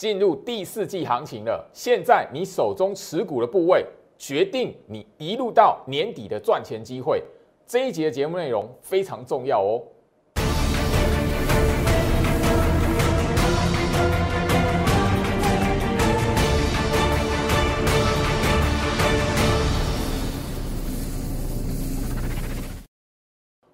进入第四季行情了。现在你手中持股的部位，决定你一路到年底的赚钱机会。这一节节目内容非常重要哦。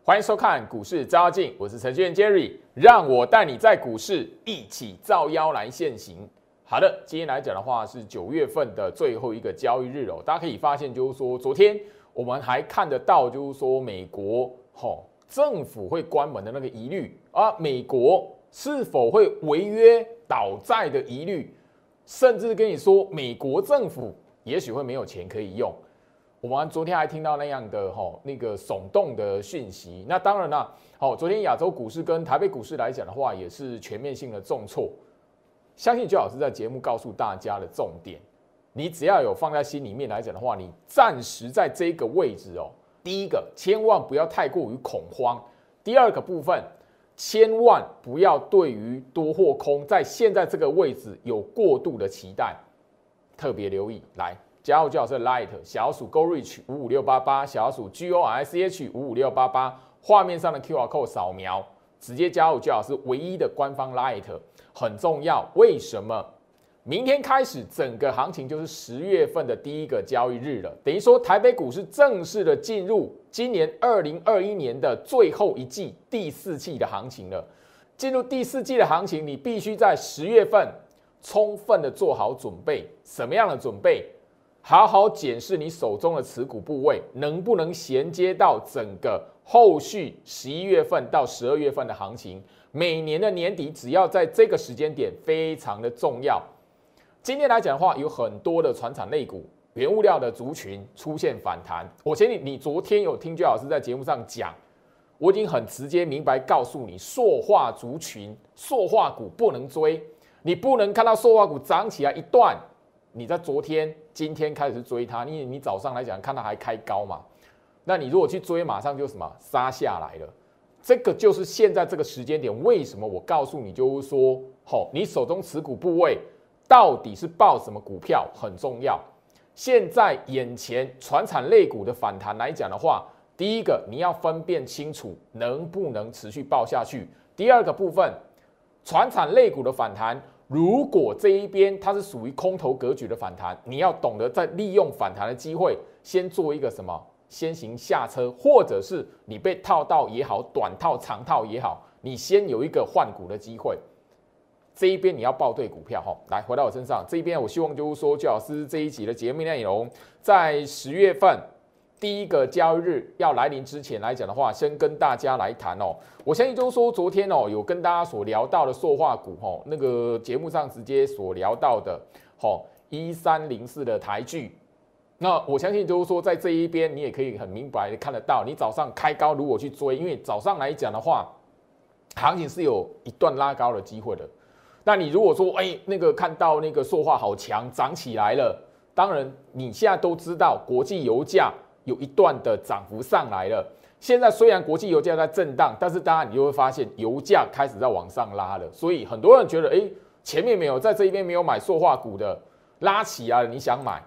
欢迎收看股市招妖，我是程序员 Jerry，让我带你在股市一起造妖来现行。好的，今天来讲的话是九月份的最后一个交易日哦，大家可以发现就是说，昨天我们还看得到就是说美国吼政府会关门的那个疑虑啊，美国是否会违约倒债的疑虑，甚至跟你说美国政府也许会没有钱可以用。我们昨天还听到那样的哈那个耸动的讯息，那当然了，好，昨天亚洲股市跟台北股市来讲的话，也是全面性的重挫。相信周老师在节目告诉大家的重点，你只要有放在心里面来讲的话，你暂时在这个位置哦，第一个千万不要太过于恐慌，第二个部分千万不要对于多或空在现在这个位置有过度的期待，特别留意来。加入最好是 Light 小鼠 Go Reach 五五六八八小鼠 G O R C H 五五六八八，画面上的 QR code 扫描，直接加入最好是唯一的官方 Light 很重要。为什么？明天开始整个行情就是十月份的第一个交易日了，等于说台北股市正式的进入今年二零二一年的最后一季第四季的行情了。进入第四季的行情，你必须在十月份充分的做好准备。什么样的准备？好好检视你手中的持股部位，能不能衔接到整个后续十一月份到十二月份的行情？每年的年底，只要在这个时间点，非常的重要。今天来讲的话，有很多的船厂类股、原物料的族群出现反弹。我相信你昨天有听居老师在节目上讲，我已经很直接明白告诉你，塑化族群、塑化股不能追，你不能看到塑化股涨起来一段。你在昨天、今天开始追它，你你早上来讲看它还开高嘛？那你如果去追，马上就什么杀下来了。这个就是现在这个时间点，为什么我告诉你就是说，吼，你手中持股部位到底是报什么股票很重要。现在眼前船产类股的反弹来讲的话，第一个你要分辨清楚能不能持续报下去。第二个部分，船产类股的反弹。如果这一边它是属于空头格局的反弹，你要懂得在利用反弹的机会，先做一个什么，先行下车，或者是你被套到也好，短套长套也好，你先有一个换股的机会。这一边你要报对股票哈，来回到我身上，这一边我希望就是说，周老师这一集的节目内容在十月份。第一个交易日要来临之前来讲的话，先跟大家来谈哦。我相信就是说，昨天哦有跟大家所聊到的塑化股哦，那个节目上直接所聊到的哦，一三零四的台剧。那我相信就是说，在这一边你也可以很明白的看得到，你早上开高如果去追，因为早上来讲的话，行情是有一段拉高的机会的。那你如果说哎那个看到那个塑化好强涨起来了，当然你现在都知道国际油价。有一段的涨幅上来了，现在虽然国际油价在震荡，但是当然你就会发现油价开始在往上拉了，所以很多人觉得，哎，前面没有在这一边没有买塑化股的拉起来了，你想买，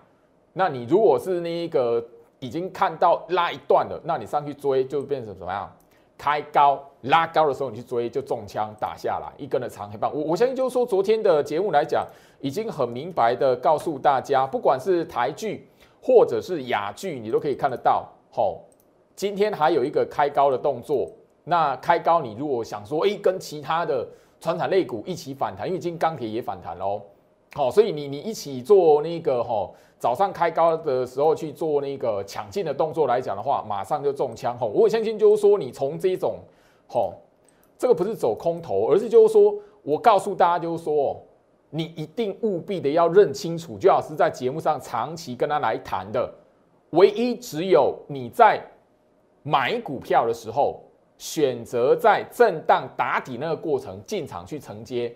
那你如果是那一个已经看到拉一段了，那你上去追就变成怎么样？开高拉高的时候你去追就中枪打下来一根的长黑棒。我我相信就是说昨天的节目来讲，已经很明白的告诉大家，不管是台剧。或者是雅剧，你都可以看得到。好，今天还有一个开高的动作。那开高，你如果想说，哎，跟其他的船产类股一起反弹，因为今天钢铁也反弹喽。好，所以你你一起做那个哈，早上开高的时候去做那个抢进的动作来讲的话，马上就中枪。吼，我相信就是说，你从这种，吼，这个不是走空头，而是就是说我告诉大家就是说。你一定务必的要认清楚，就老师在节目上长期跟他来谈的，唯一只有你在买股票的时候，选择在震荡打底那个过程进场去承接，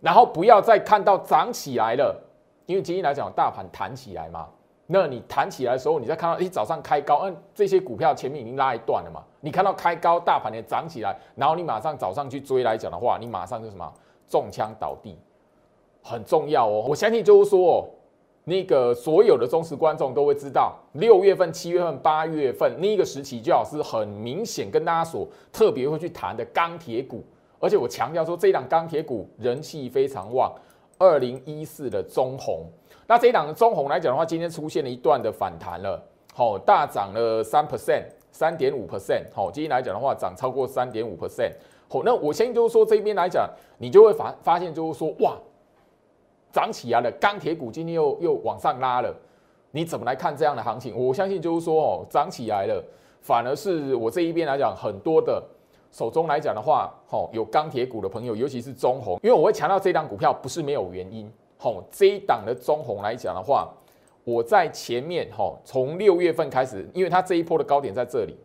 然后不要再看到涨起来了，因为今天来讲大盘弹起来嘛，那你弹起来的时候，你再看到，一，早上开高，嗯，这些股票前面已经拉一段了嘛，你看到开高，大盘也涨起来，然后你马上早上去追来讲的话，你马上就什么？中枪倒地。很重要哦。我相信就是说哦，那个所有的忠实观众都会知道，六月份、七月份、八月份那个时期，就好是很明显跟大家所特别会去谈的钢铁股。而且我强调说，这一档钢铁股人气非常旺。二零一四的中红，那这一档的中红来讲的话，今天出现了一段的反弹了，好，大涨了三 percent，三点五 percent，好，今天来讲的话，涨超过三点五 percent，好，那我相信就是说这边来讲，你就会发发现就是说，哇，涨起来了，钢铁股今天又又往上拉了，你怎么来看这样的行情？我相信就是说哦，涨起来了，反而是我这一边来讲很多的。手中来讲的话，吼有钢铁股的朋友，尤其是中红，因为我会强调这档股票不是没有原因，吼这一档的中红来讲的话，我在前面吼从六月份开始，因为它这一波的高点在这里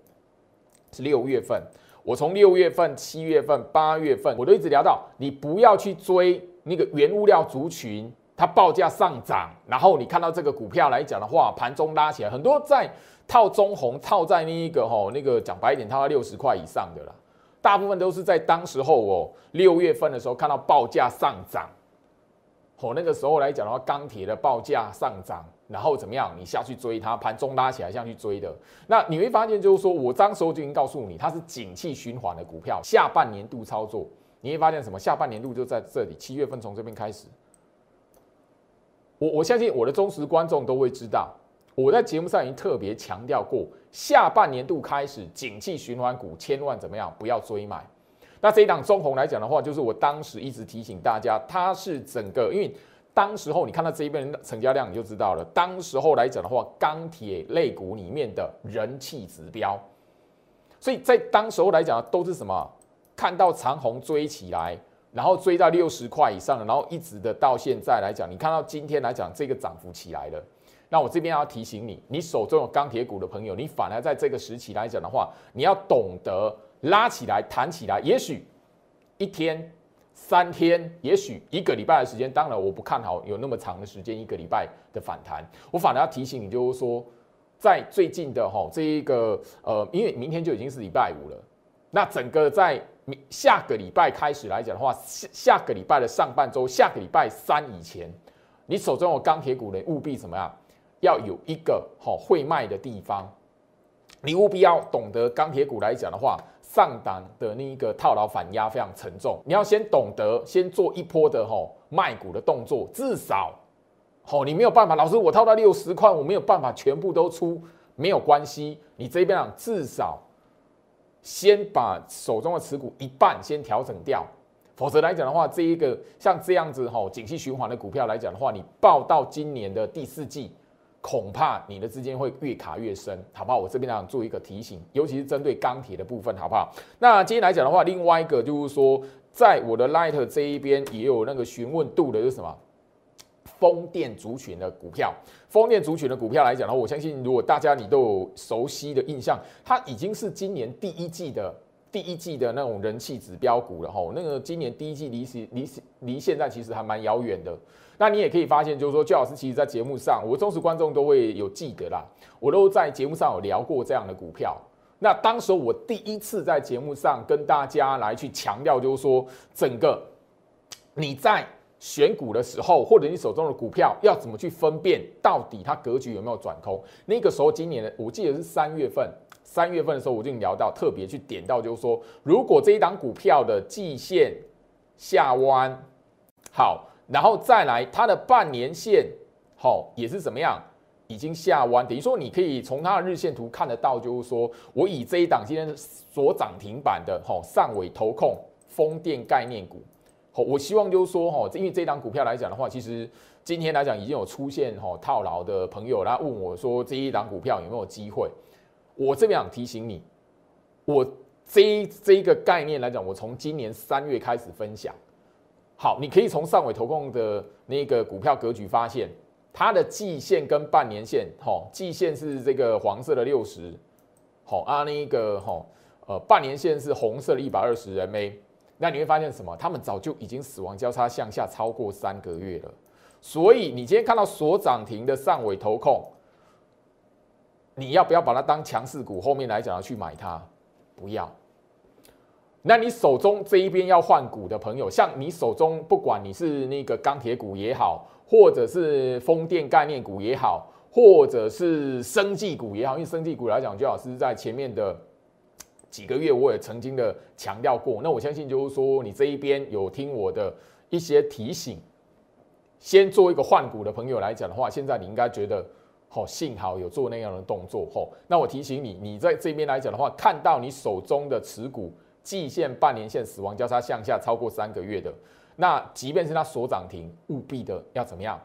是六月份，我从六月份、七月份、八月份，我都一直聊到，你不要去追那个原物料族群，它报价上涨，然后你看到这个股票来讲的话，盘中拉起来，很多在套中红套在那一个吼那个讲白一点，套在六十块以上的了。大部分都是在当时候哦，六月份的时候看到报价上涨，哦，那个时候来讲的话，钢铁的报价上涨，然后怎么样？你下去追它，盘中拉起来下去追的，那你会发现就是说我当时候就已经告诉你，它是景气循环的股票，下半年度操作，你会发现什么？下半年度就在这里，七月份从这边开始，我我相信我的忠实观众都会知道。我在节目上已经特别强调过，下半年度开始，景气循环股千万怎么样，不要追买。那这一档中红来讲的话，就是我当时一直提醒大家，它是整个，因为当时候你看到这一边成交量，你就知道了。当时候来讲的话，钢铁类股里面的人气指标，所以在当时候来讲，都是什么？看到长虹追起来，然后追到六十块以上，然后一直的到现在来讲，你看到今天来讲，这个涨幅起来了。那我这边要提醒你，你手中有钢铁股的朋友，你反而在这个时期来讲的话，你要懂得拉起来、弹起来。也许一天、三天，也许一个礼拜的时间，当然我不看好有那么长的时间，一个礼拜的反弹。我反而要提醒你，就是说，在最近的哈这一个呃，因为明天就已经是礼拜五了，那整个在下个礼拜开始来讲的话，下下个礼拜的上半周，下个礼拜三以前，你手中有钢铁股的，务必怎么样？要有一个好会卖的地方，你务必要懂得钢铁股来讲的话，上档的那一个套牢反压非常沉重，你要先懂得先做一波的吼卖股的动作，至少吼你没有办法，老师我套到六十块，我没有办法全部都出，没有关系，你这边至少先把手中的持股一半先调整掉，否则来讲的话，这一个像这样子吼景气循环的股票来讲的话，你报到今年的第四季。恐怕你的资金会越卡越深，好不好？我这边想做一个提醒，尤其是针对钢铁的部分，好不好？那今天来讲的话，另外一个就是说，在我的 Light 这一边也有那个询问度的是什么？风电族群的股票，风电族群的股票来讲的话，我相信如果大家你都有熟悉的印象，它已经是今年第一季的第一季的那种人气指标股了哈。那个今年第一季离离离现在其实还蛮遥远的。那你也可以发现，就是说，焦老师其实，在节目上，我忠实观众都会有记得啦。我都在节目上有聊过这样的股票。那当时我第一次在节目上跟大家来去强调，就是说，整个你在选股的时候，或者你手中的股票要怎么去分辨，到底它格局有没有转空？那个时候，今年的我记得是三月份，三月份的时候，我就聊到，特别去点到，就是说，如果这一档股票的季线下弯，好。然后再来，它的半年线，好也是怎么样，已经下弯，等于说你可以从它的日线图看得到，就是说我以这一档今天所涨停板的，哈上尾投控风电概念股，我希望就是说，哈，因为这一档股票来讲的话，其实今天来讲已经有出现哈套牢的朋友，来问我说这一档股票有没有机会？我这边想提醒你，我这这一个概念来讲，我从今年三月开始分享。好，你可以从上尾投控的那个股票格局发现，它的季线跟半年线，哈，季线是这个黄色的六十，好啊，那个哈，呃，半年线是红色的一百二十 MA，那你会发现什么？他们早就已经死亡交叉向下超过三个月了，所以你今天看到所涨停的上尾投控，你要不要把它当强势股？后面来讲要去买它，不要。那你手中这一边要换股的朋友，像你手中不管你是那个钢铁股也好，或者是风电概念股也好，或者是生技股也好，因为生技股来讲，就老师在前面的几个月我也曾经的强调过。那我相信就是说，你这一边有听我的一些提醒，先做一个换股的朋友来讲的话，现在你应该觉得，哦，幸好有做那样的动作。哦，那我提醒你，你在这边来讲的话，看到你手中的持股。季线、半年线死亡交叉向下超过三个月的，那即便是它锁涨停，务必的要怎么样？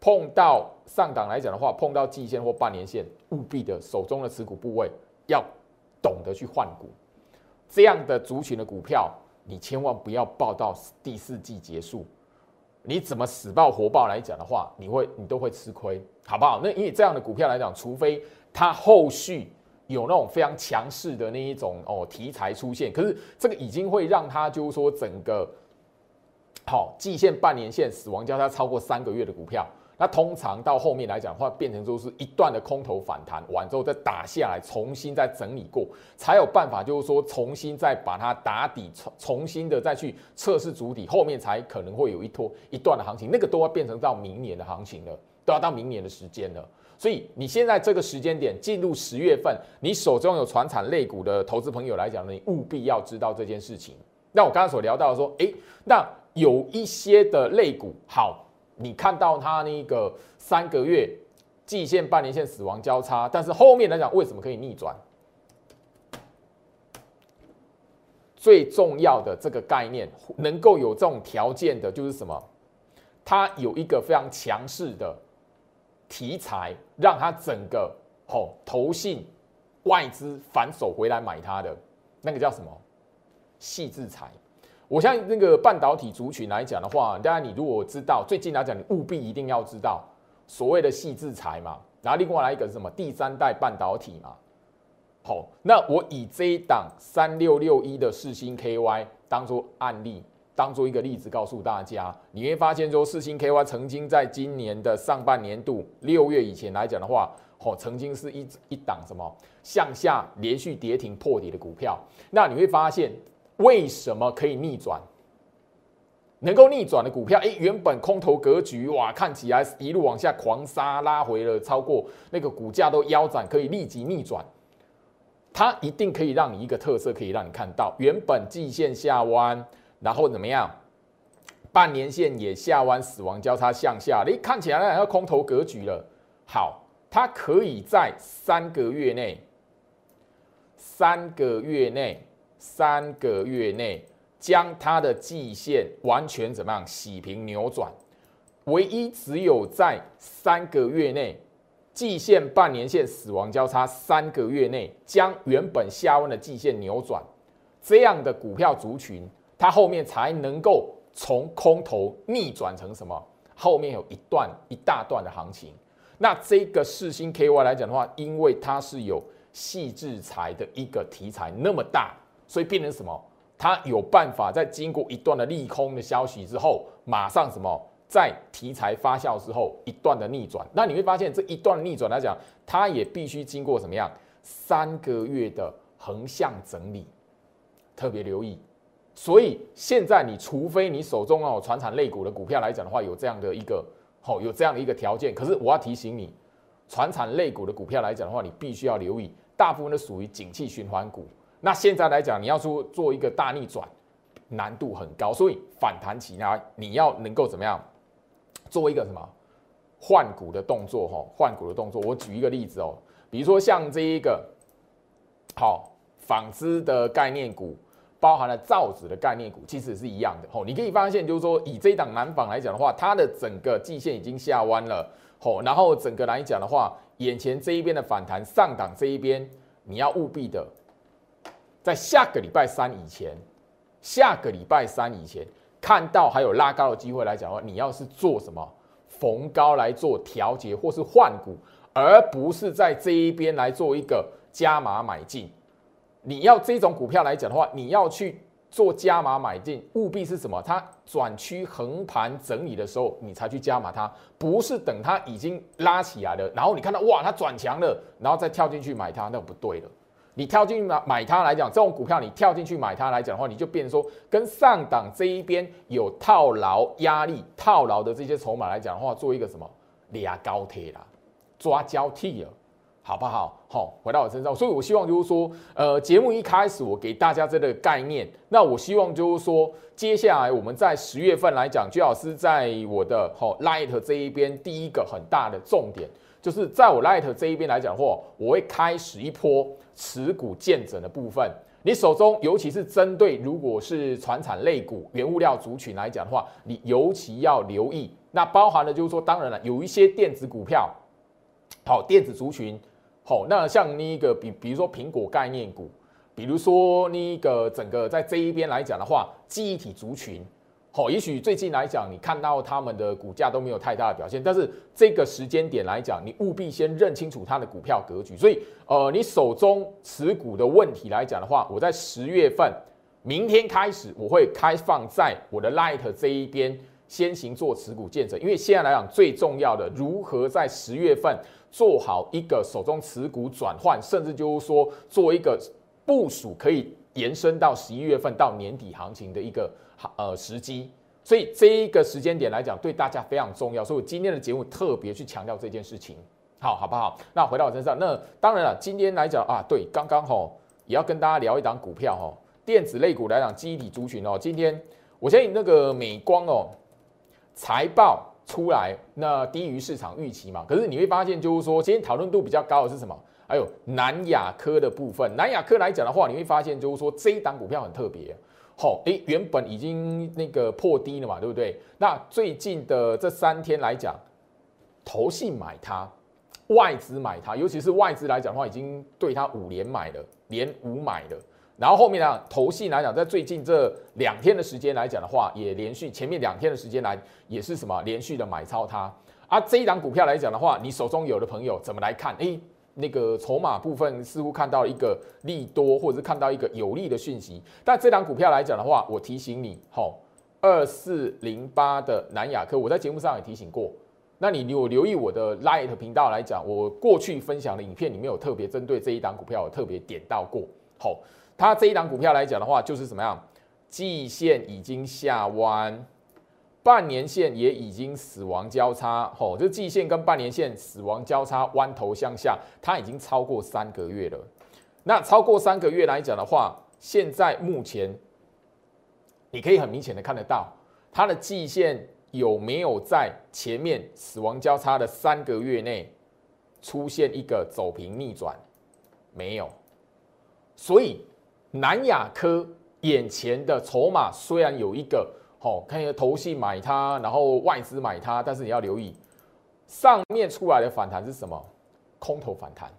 碰到上档来讲的话，碰到季线或半年线，务必的手中的持股部位要懂得去换股。这样的族群的股票，你千万不要报到第四季结束，你怎么死爆活爆来讲的话，你会你都会吃亏，好不好？那因为这样的股票来讲，除非它后续。有那种非常强势的那一种哦题材出现，可是这个已经会让它就是说整个好季线、半年线死亡交叉超过三个月的股票，那通常到后面来讲的话，变成说是一段的空头反弹完之后再打下来，重新再整理过，才有办法就是说重新再把它打底，重重新的再去测试主底，后面才可能会有一拖一段的行情，那个都要变成到明年的行情了，都要到明年的时间了。所以你现在这个时间点进入十月份，你手中有传产类股的投资朋友来讲呢，你务必要知道这件事情。那我刚刚所聊到说，诶，那有一些的类股，好，你看到它那个三个月季线、半年线死亡交叉，但是后面来讲为什么可以逆转？最重要的这个概念，能够有这种条件的，就是什么？它有一个非常强势的。题材让它整个吼投信外资反手回来买它的那个叫什么细制裁？我像那个半导体族群来讲的话，当然你如果知道最近来讲，你务必一定要知道所谓的细制裁嘛。然后另外来一个是什么？第三代半导体嘛。好，那我以这一档三六六一的四星 KY 当做案例。当做一个例子告诉大家，你会发现说，四星 KY 曾经在今年的上半年度六月以前来讲的话，哦，曾经是一一档什么向下连续跌停破底的股票。那你会发现，为什么可以逆转？能够逆转的股票，哎，原本空头格局，哇，看起来一路往下狂杀，拉回了超过那个股价都腰斩，可以立即逆转。它一定可以让你一个特色，可以让你看到原本季线下弯。然后怎么样？半年线也下弯，死亡交叉向下，你看起来要空头格局了。好，它可以在三个月内，三个月内，三个月内将它的季线完全怎么样洗平扭转？唯一只有在三个月内，季线、半年线死亡交叉，三个月内将原本下弯的季线扭转，这样的股票族群。它后面才能够从空头逆转成什么？后面有一段一大段的行情。那这个四星 KY 来讲的话，因为它是有细制裁的一个题材那么大，所以变成什么？它有办法在经过一段的利空的消息之后，马上什么？在题材发酵之后一段的逆转。那你会发现这一段逆转来讲，它也必须经过什么样？三个月的横向整理，特别留意。所以现在你除非你手中哦传产类股的股票来讲的话，有这样的一个好有这样的一个条件。可是我要提醒你，传产类股的股票来讲的话，你必须要留意，大部分都属于景气循环股。那现在来讲，你要做做一个大逆转，难度很高。所以反弹起来，你要能够怎么样，做一个什么换股的动作？哈，换股的动作。我举一个例子哦，比如说像这一个好纺织的概念股。包含了造纸的概念股，其实是一样的吼。你可以发现，就是说以这一档南纺来讲的话，它的整个季线已经下弯了吼。然后整个来讲的话，眼前这一边的反弹上档这一边，你要务必的在下个礼拜三以前，下个礼拜三以前看到还有拉高的机会来讲的话，你要是做什么逢高来做调节或是换股，而不是在这一边来做一个加码买进。你要这种股票来讲的话，你要去做加码买进，务必是什么？它转趋横盘整理的时候，你才去加码它，不是等它已经拉起来了，然后你看到哇，它转强了，然后再跳进去买它，那不对了。你跳进去买它来讲，这种股票你跳进去买它来讲的话，你就变成说跟上档这一边有套牢压力、套牢的这些筹码来讲的话，做一个什么俩高铁啦，抓交替了。好不好？好，回到我身上，所以我希望就是说，呃，节目一开始我给大家这个概念，那我希望就是说，接下来我们在十月份来讲，居老师在我的好 Light 这一边，第一个很大的重点，就是在我 Light 这一边来讲的话，我会开始一波持股见整的部分。你手中尤其是针对如果是船产类股、原物料族群来讲的话，你尤其要留意。那包含了就是说，当然了，有一些电子股票，好，电子族群。好，那像那个比，比如说苹果概念股，比如说那个整个在这一边来讲的话，记忆体族群，好，也许最近来讲，你看到他们的股价都没有太大的表现，但是这个时间点来讲，你务必先认清楚它的股票格局。所以，呃，你手中持股的问题来讲的话，我在十月份，明天开始，我会开放在我的 Light 这一边先行做持股建设，因为现在来讲最重要的，如何在十月份。做好一个手中持股转换，甚至就是说做一个部署，可以延伸到十一月份到年底行情的一个呃时机。所以这一个时间点来讲，对大家非常重要。所以我今天的节目特别去强调这件事情，好好不好？那回到我身上，那当然了，今天来讲啊，对，刚刚吼也要跟大家聊一档股票吼，电子类股来讲，基体族群哦，今天我相信那个美光哦，财报。出来那低于市场预期嘛？可是你会发现，就是说今天讨论度比较高的是什么？还有南亚科的部分。南亚科来讲的话，你会发现就是说这一档股票很特别。好，诶，原本已经那个破低了嘛，对不对？那最近的这三天来讲，投信买它，外资买它，尤其是外资来讲的话，已经对它五连买了，连五买了。然后后面呢，投信来讲，在最近这两天的时间来讲的话，也连续前面两天的时间来，也是什么连续的买超它。而这一档股票来讲的话，你手中有的朋友怎么来看？哎，那个筹码部分似乎看到一个利多，或者是看到一个有利的讯息。但这档股票来讲的话，我提醒你，吼，二四零八的南亚科，我在节目上也提醒过。那你有留意我的 Light 频道来讲，我过去分享的影片里面有特别针对这一档股票，有特别点到过，好。它这一档股票来讲的话，就是怎么样？季线已经下弯，半年线也已经死亡交叉。吼，这季线跟半年线死亡交叉，弯头向下，它已经超过三个月了。那超过三个月来讲的话，现在目前你可以很明显的看得到，它的季线有没有在前面死亡交叉的三个月内出现一个走平逆转？没有，所以。南亚科眼前的筹码虽然有一个，好看一个投信买它，然后外资买它，但是你要留意上面出来的反弹是什么？空头反弹，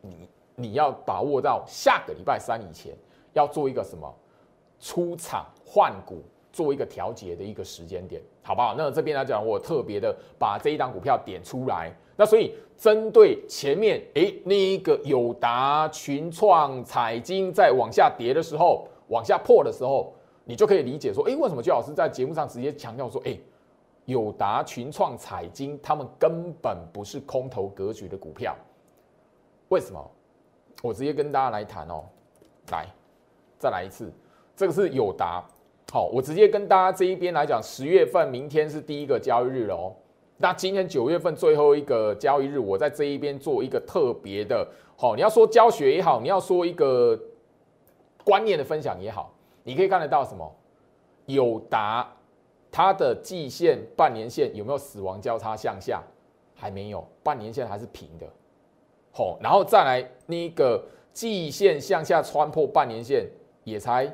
你你要把握到下个礼拜三以前要做一个什么出场换股，做一个调节的一个时间点，好不好？那这边来讲，我特别的把这一档股票点出来。那所以，针对前面哎那一个友达、群创、彩金在往下跌的时候，往下破的时候，你就可以理解说，哎，为什么邱老师在节目上直接强调说，哎，友达、群创、彩金他们根本不是空头格局的股票？为什么？我直接跟大家来谈哦，来，再来一次，这个是友达，好，我直接跟大家这一边来讲，十月份明天是第一个交易日了哦。那今天九月份最后一个交易日，我在这一边做一个特别的，好，你要说教学也好，你要说一个观念的分享也好，你可以看得到什么？友达它的季线、半年线有没有死亡交叉向下？还没有，半年线还是平的，好，然后再来那个季线向下穿破半年线，也才。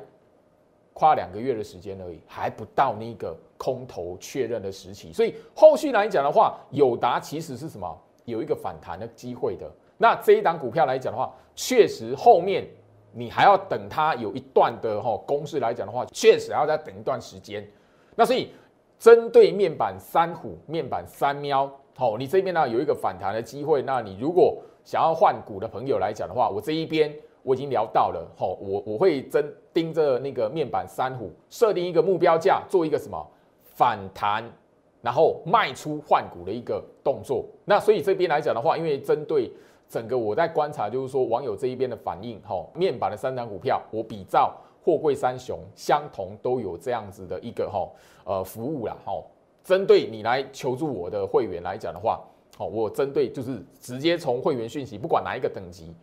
跨两个月的时间而已，还不到那个空头确认的时期，所以后续来讲的话，友达其实是什么？有一个反弹的机会的。那这一档股票来讲的话，确实后面你还要等它有一段的哈公式来讲的话，确实要再等一段时间。那所以针对面板三虎、面板三喵，好，你这边呢有一个反弹的机会。那你如果想要换股的朋友来讲的话，我这一边。我已经聊到了，好，我我会真盯着那个面板三虎，设定一个目标价，做一个什么反弹，然后卖出换股的一个动作。那所以这边来讲的话，因为针对整个我在观察，就是说网友这一边的反应，哈，面板的三档股票，我比照货柜三雄相同都有这样子的一个哈呃服务啦，哈，针对你来求助我的会员来讲的话，好，我针对就是直接从会员讯息，不管哪一个等级，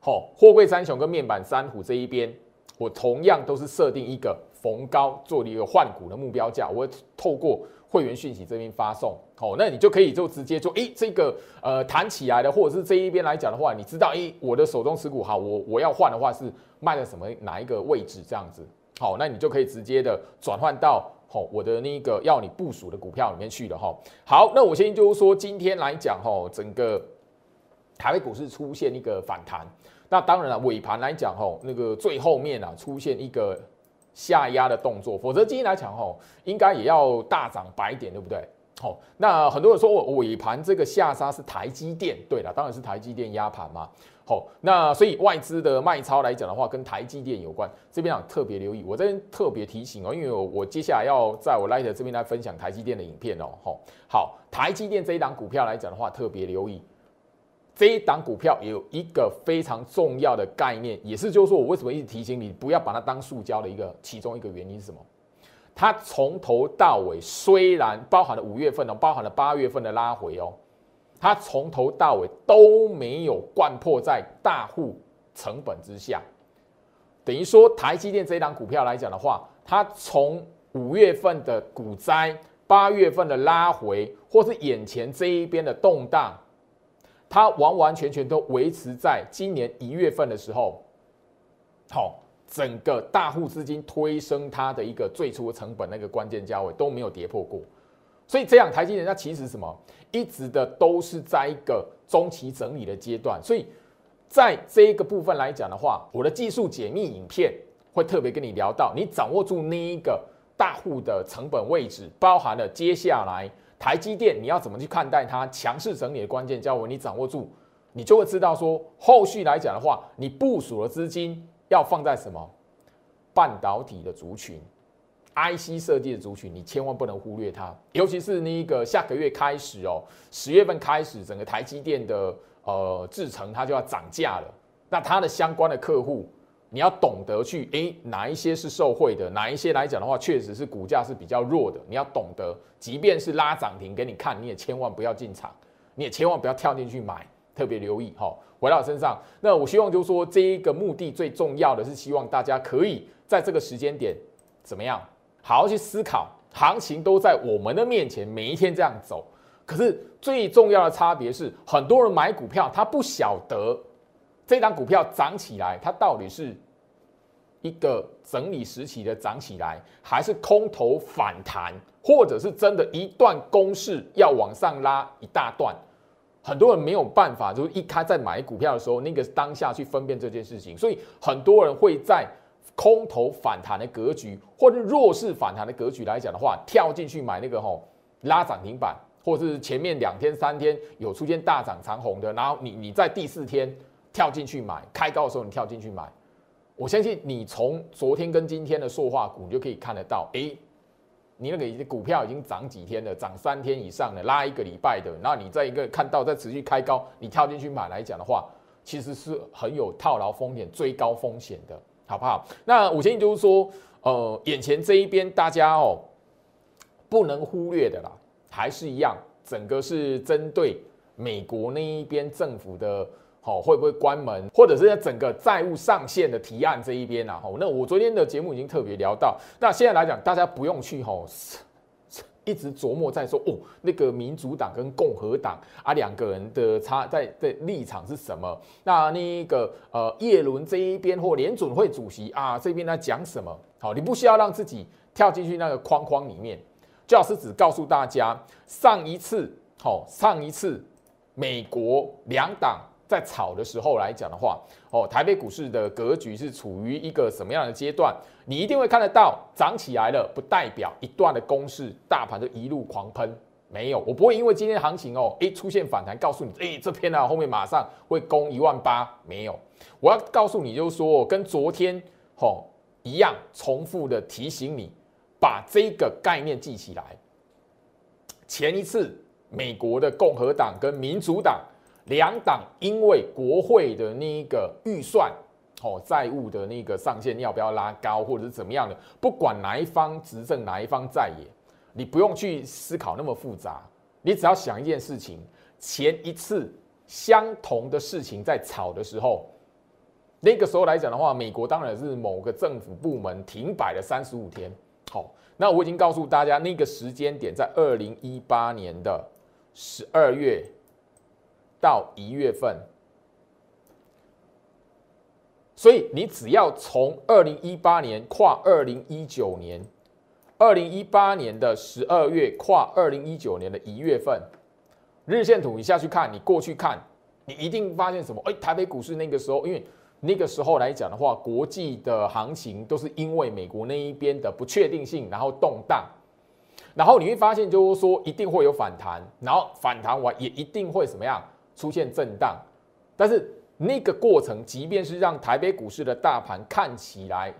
好，货柜三雄跟面板三虎这一边，我同样都是设定一个逢高做了一个换股的目标价，我会透过。会员讯息这边发送，好，那你就可以就直接就，诶，这个呃弹起来的，或者是这一边来讲的话，你知道，诶，我的手中持股好，我我要换的话是卖了什么哪一个位置这样子，好，那你就可以直接的转换到好我的那个要你部署的股票里面去了哈。好，那我先就是说今天来讲哈，整个台北股市出现一个反弹，那当然了，尾盘来讲哈，那个最后面啊出现一个。下压的动作，否则今天来讲吼，应该也要大涨百点，对不对？好，那很多人说尾盘这个下杀是台积电，对了，当然是台积电压盘嘛。好，那所以外资的卖超来讲的话，跟台积电有关，这边啊特别留意，我这边特别提醒哦，因为我我接下来要在我 Light 这边来分享台积电的影片哦。好，好，台积电这一档股票来讲的话，特别留意。这一档股票有一个非常重要的概念，也是就是说我为什么一直提醒你不要把它当塑胶的一个其中一个原因是什么？它从头到尾虽然包含了五月份哦，包含了八月份的拉回哦，它从头到尾都没有灌破在大户成本之下，等于说台积电这一档股票来讲的话，它从五月份的股灾、八月份的拉回，或是眼前这一边的动荡。它完完全全都维持在今年一月份的时候，好，整个大户资金推升它的一个最初的成本那个关键价位都没有跌破过，所以这样台积电它其实什么一直的都是在一个中期整理的阶段，所以在这一个部分来讲的话，我的技术解密影片会特别跟你聊到，你掌握住那一个大户的成本位置，包含了接下来。台积电，你要怎么去看待它强势整理的关键交位？你掌握住，你就会知道说，后续来讲的话，你部署的资金要放在什么？半导体的族群，IC 设计的族群，你千万不能忽略它。尤其是那个下个月开始哦，十月份开始，整个台积电的呃制程它就要涨价了，那它的相关的客户。你要懂得去诶，哪一些是受贿的，哪一些来讲的话，确实是股价是比较弱的。你要懂得，即便是拉涨停给你看，你也千万不要进场，你也千万不要跳进去买，特别留意哈。回到我身上，那我希望就是说，这一个目的最重要的是希望大家可以在这个时间点怎么样，好好去思考，行情都在我们的面前，每一天这样走。可是最重要的差别是，很多人买股票他不晓得。这档股票涨起来，它到底是一个整理时期的涨起来，还是空头反弹，或者是真的一段攻势要往上拉一大段？很多人没有办法，就是一开在买股票的时候，那个当下去分辨这件事情，所以很多人会在空头反弹的格局，或者弱势反弹的格局来讲的话，跳进去买那个吼拉涨停板，或者是前面两天三天有出现大涨长红的，然后你你在第四天。跳进去买，开高的时候你跳进去买，我相信你从昨天跟今天的塑化股，你就可以看得到，哎，你那个股票已经涨几天了，涨三天以上的，拉一个礼拜的，那你在一个看到在持续开高，你跳进去买来讲的话，其实是很有套牢风险、追高风险的，好不好？那我相信就是说，呃，眼前这一边大家哦，不能忽略的啦，还是一样，整个是针对美国那一边政府的。好，会不会关门，或者是在整个债务上限的提案这一边啊？吼，那我昨天的节目已经特别聊到，那现在来讲，大家不用去吼，一直琢磨在说哦，那个民主党跟共和党啊两个人的差在的立场是什么？那那个呃叶伦这一边或联准会主席啊这边在讲什么？好，你不需要让自己跳进去那个框框里面，教师只告诉大家，上一次好，上一次美国两党。在炒的时候来讲的话，哦，台北股市的格局是处于一个什么样的阶段？你一定会看得到涨起来了，不代表一段的攻势，大盘就一路狂喷。没有，我不会因为今天行情哦，诶出现反弹，告诉你，诶这篇呢后面马上会攻一万八。没有，我要告诉你，就是说跟昨天吼一样，重复的提醒你，把这个概念记起来。前一次美国的共和党跟民主党。两党因为国会的那个预算，哦，债务的那个上限要不要拉高，或者是怎么样的，不管哪一方执政，哪一方在野，你不用去思考那么复杂，你只要想一件事情：前一次相同的事情在吵的时候，那个时候来讲的话，美国当然是某个政府部门停摆了三十五天。好，那我已经告诉大家，那个时间点在二零一八年的十二月。到一月份，所以你只要从二零一八年跨二零一九年，二零一八年的十二月跨二零一九年的一月份，日线图你下去看，你过去看，你一定发现什么？哎，台北股市那个时候，因为那个时候来讲的话，国际的行情都是因为美国那一边的不确定性，然后动荡，然后你会发现就是说一定会有反弹，然后反弹完也一定会怎么样？出现震荡，但是那个过程，即便是让台北股市的大盘看起来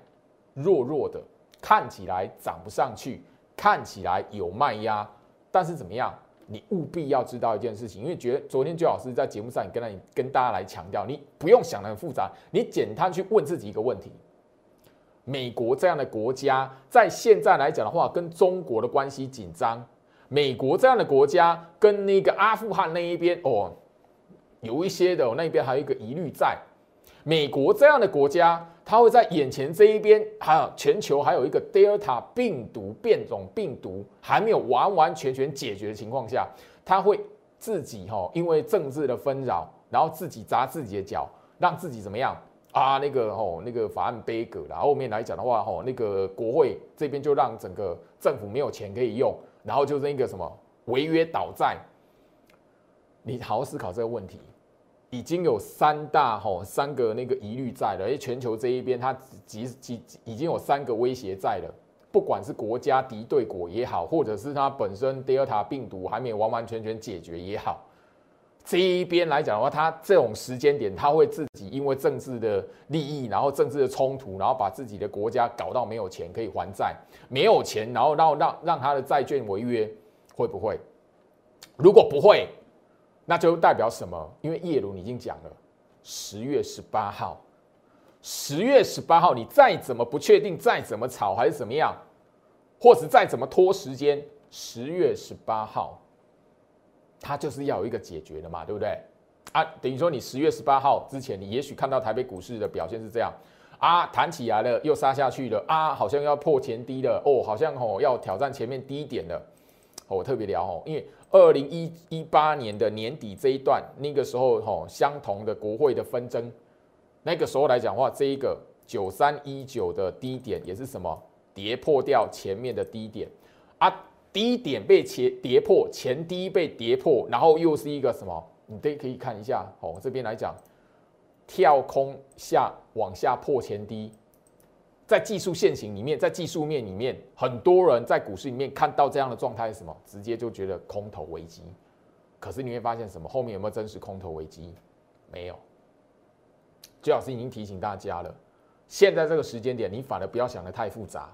弱弱的，看起来涨不上去，看起来有卖压，但是怎么样？你务必要知道一件事情，因为觉得昨天周老师在节目上也跟你跟大家来强调，你不用想的很复杂，你简单去问自己一个问题：美国这样的国家，在现在来讲的话，跟中国的关系紧张，美国这样的国家跟那个阿富汗那一边哦。有一些的那边还有一个疑虑在，美国这样的国家，它会在眼前这一边，还有全球还有一个 Delta 病毒变种病毒还没有完完全全解决的情况下，它会自己哈，因为政治的纷扰，然后自己砸自己的脚，让自己怎么样啊？那个吼，那个法案背革了，后面来讲的话吼，那个国会这边就让整个政府没有钱可以用，然后就那个什么违约倒债，你好好思考这个问题。已经有三大吼三个那个疑虑在了，而全球这一边它几几已经有三个威胁在了，不管是国家敌对国也好，或者是它本身 Delta 病毒还没有完完全全解决也好，这一边来讲的话，它这种时间点，它会自己因为政治的利益，然后政治的冲突，然后把自己的国家搞到没有钱可以还债，没有钱，然后让让让他的债券违约，会不会？如果不会。那就代表什么？因为叶伦已经讲了，十月十八号，十月十八号，你再怎么不确定，再怎么吵还是怎么样，或是再怎么拖时间，十月十八号，它就是要有一个解决的嘛，对不对？啊，等于说你十月十八号之前，你也许看到台北股市的表现是这样，啊，弹起来了，又杀下去了，啊，好像要破前低了，哦，好像哦要挑战前面低点了，我特别聊哦，因为。二零一一八年的年底这一段，那个时候哈，相同的国会的纷争，那个时候来讲话，这一个九三一九的低点也是什么跌破掉前面的低点啊，低点被前跌破，前低被跌破，然后又是一个什么？你都可以看一下哦，这边来讲，跳空下往下破前低。在技术线型里面，在技术面里面，很多人在股市里面看到这样的状态是什么？直接就觉得空头危机。可是你会发现什么？后面有没有真实空头危机？没有。最老师已经提醒大家了，现在这个时间点，你反而不要想的太复杂。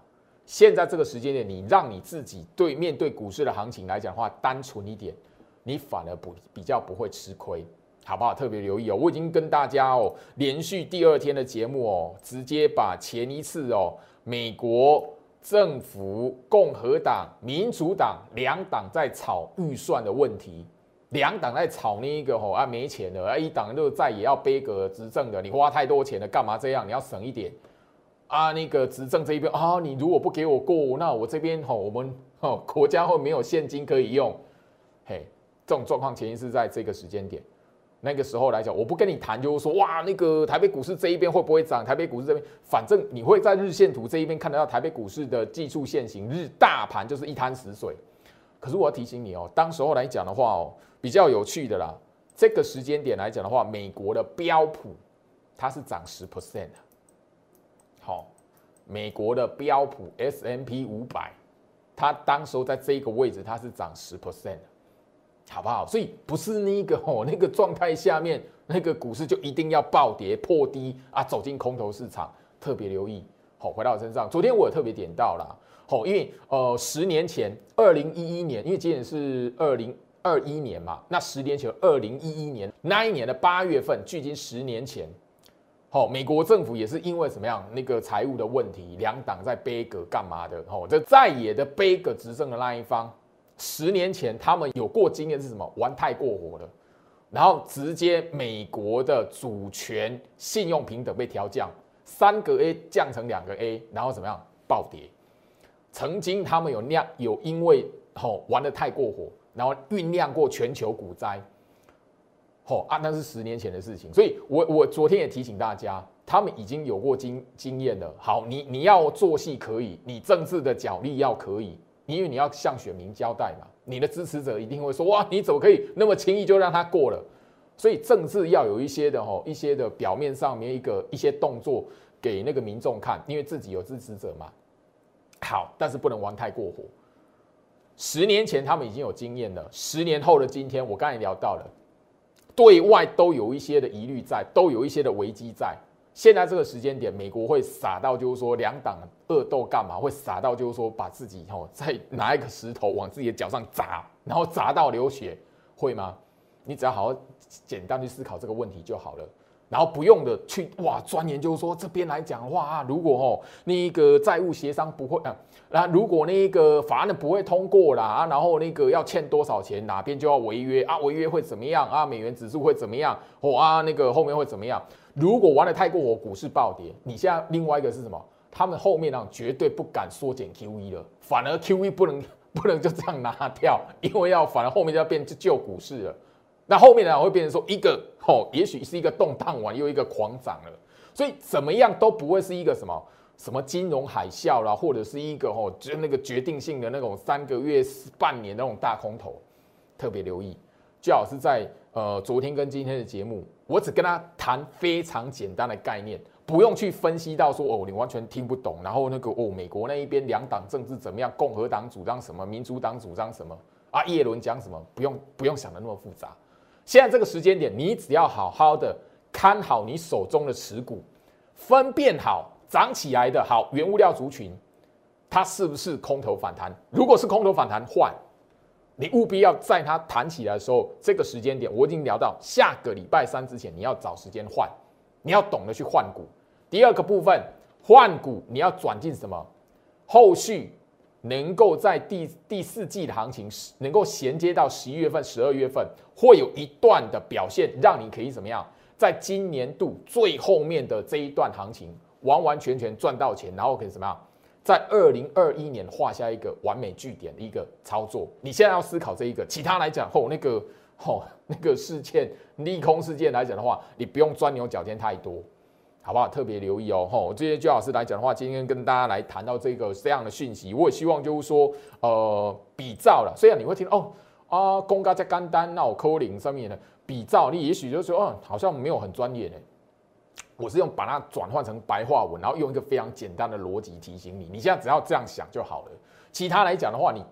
现在这个时间点，你让你自己对面对股市的行情来讲的话，单纯一点，你反而不比较不会吃亏。好不好？特别留意哦，我已经跟大家哦，连续第二天的节目哦，直接把前一次哦，美国政府、共和党、民主党两党在炒预算的问题，两党在炒那一个哦啊没钱了啊，一党就再也要背个执政的，你花太多钱了，干嘛这样？你要省一点啊，那个执政这一边啊，你如果不给我过，那我这边吼，我们吼国家会没有现金可以用，嘿，这种状况前提是在这个时间点。那个时候来讲，我不跟你谈，就是说哇，那个台北股市这一边会不会涨？台北股市这边，反正你会在日线图这一边看得到台北股市的技术线型，日大盘就是一滩死水。可是我要提醒你哦，当时候来讲的话哦，比较有趣的啦，这个时间点来讲的话，美国的标普它是涨十 percent 的。好，美国的标普 S M P 五百，它当时候在这个位置，它是涨十 percent 的。好不好？所以不是那个 哦，那个状态下面，那个股市就一定要暴跌破低啊，走进空头市场，特别留意。好，回到我身上，昨天我也特别点到了，好，因为呃，十年前，二零一一年，因为今年是二零二一年嘛，那十年前二零一一年那一年的八月份，距今十年前，哦，美国政府也是因为什么样那个财务的问题，两党在背阁干嘛的？哦，这在野的背阁执政的那一方，十年前他们有过经验是什么？玩太过火了，然后直接美国的主权信用平等被调降，三个 A 降成两个 A，然后怎么样暴跌？曾经他们有酿有因为吼玩的太过火，然后酝酿过全球股灾，吼啊那是十年前的事情，所以我我昨天也提醒大家，他们已经有过经经验了。好，你你要做戏可以，你政治的角力要可以，因为你要向选民交代嘛，你的支持者一定会说哇，你怎么可以那么轻易就让他过了？所以政治要有一些的吼一些的表面上面一个一些动作给那个民众看，因为自己有支持者嘛。好，但是不能玩太过火。十年前他们已经有经验了，十年后的今天，我刚才聊到了，对外都有一些的疑虑在，都有一些的危机在。现在这个时间点，美国会傻到就是说两党恶斗干嘛？会傻到就是说把自己哦再拿一个石头往自己的脚上砸，然后砸到流血，会吗？你只要好好简单去思考这个问题就好了。然后不用的去哇钻研，就是说这边来讲的话啊，如果哦那个债务协商不会啊，那如果那个法案不会通过啦啊，然后那个要欠多少钱，哪边就要违约啊，违约会怎么样啊？美元指数会怎么样？哦啊那个后面会怎么样？如果玩的太过火，股市暴跌，你现在另外一个是什么？他们后面呢绝对不敢缩减 QE 了，反而 QE 不能 不能 就这样拿掉，因为要反而后面就要变救股市了。那后面呢会变成说一个哦，也许是一个动荡完又一个狂涨了，所以怎么样都不会是一个什么什么金融海啸啦，或者是一个哦，就那个决定性的那种三个月、半年那种大空头，特别留意。最好是在呃昨天跟今天的节目，我只跟他谈非常简单的概念，不用去分析到说哦你完全听不懂，然后那个哦美国那一边两党政治怎么样，共和党主张什么，民主党主张什么啊，耶伦讲什么，不用不用想的那么复杂。现在这个时间点，你只要好好的看好你手中的持股，分辨好涨起来的好原物料族群，它是不是空头反弹？如果是空头反弹，换你务必要在它弹起来的时候，这个时间点我已经聊到下个礼拜三之前，你要找时间换，你要懂得去换股。第二个部分，换股你要转进什么？后续。能够在第第四季的行情能够衔接到十一月份、十二月份，会有一段的表现，让你可以怎么样？在今年度最后面的这一段行情，完完全全赚到钱，然后可以怎么样？在二零二一年画下一个完美句点的一个操作。你现在要思考这一个，其他来讲吼那个吼那个事件利空事件来讲的话，你不用钻牛角尖太多。好不好？特别留意哦，吼！这些居老师来讲的话，今天跟大家来谈到这个这样的讯息，我也希望就是说，呃，比照了。虽然你会听哦啊，公家在干单，那我扣零上面的比照，你也许就是说，哦，好像没有很专业呢。我是用把它转换成白话文，然后用一个非常简单的逻辑提醒你，你现在只要这样想就好了。其他来讲的话，你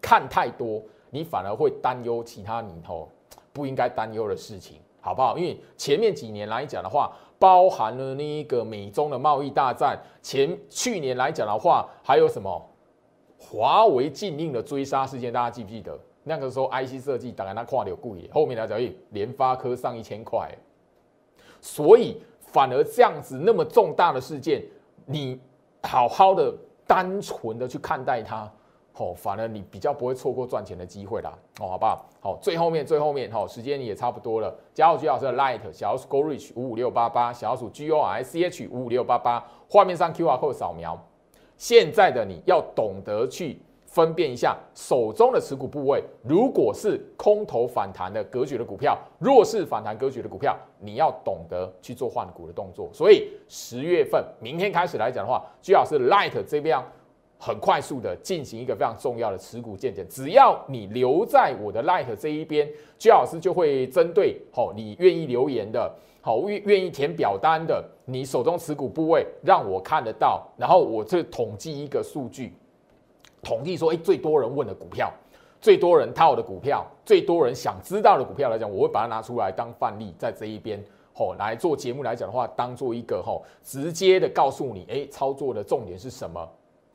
看太多，你反而会担忧其他你吼不应该担忧的事情，好不好？因为前面几年来讲的话。包含了那个美中的贸易大战，前去年来讲的话，还有什么华为禁令的追杀事件，大家记不记得？那个时候 IC 设计当然那跨流贵，后面来讲，哎，联发科上一千块，所以反而这样子那么重大的事件，你好好的单纯的去看待它。哦，反而你比较不会错过赚钱的机会啦，哦，好不好？好，最后面最后面，好，时间也差不多了。加入居老师的 Light 小鼠 Go Reach 五五六八八，小鼠 G O R C H 五五六八八，画面上 Q R code 扫描。现在的你要懂得去分辨一下手中的持股部位，如果是空头反弹的格局的股票，弱势反弹格局的股票，你要懂得去做换股的动作。所以十月份明天开始来讲的话，最好是 Light 这边。很快速的进行一个非常重要的持股见解，只要你留在我的 Light 这一边，居老师就会针对好你愿意留言的，好愿愿意填表单的，你手中持股部位让我看得到，然后我这统计一个数据，统计说，哎，最多人问的股票，最多人套的股票，最多人想知道的股票来讲，我会把它拿出来当范例，在这一边吼来做节目来讲的话，当做一个吼直接的告诉你，哎，操作的重点是什么。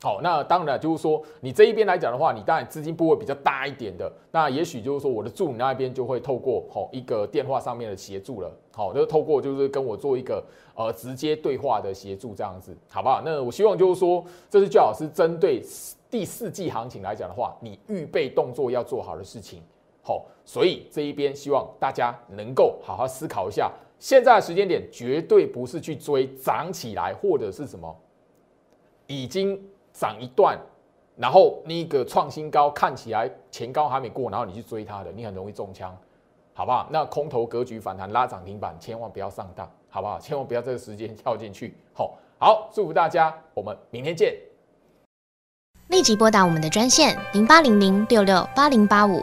好，那当然就是说，你这一边来讲的话，你当然资金部位比较大一点的，那也许就是说，我的助理那一边就会透过好一个电话上面的协助了，好，就透过就是跟我做一个呃直接对话的协助这样子，好不好？那我希望就是说，这是最好是针对第四季行情来讲的话，你预备动作要做好的事情，好，所以这一边希望大家能够好好思考一下，现在的时间点绝对不是去追涨起来或者是什么已经。涨一段，然后那个创新高看起来前高还没过，然后你去追它的，你很容易中枪，好不好？那空头格局反弹拉涨停板，千万不要上当，好不好？千万不要这个时间跳进去。好，好，祝福大家，我们明天见。立即拨打我们的专线零八零零六六八零八五。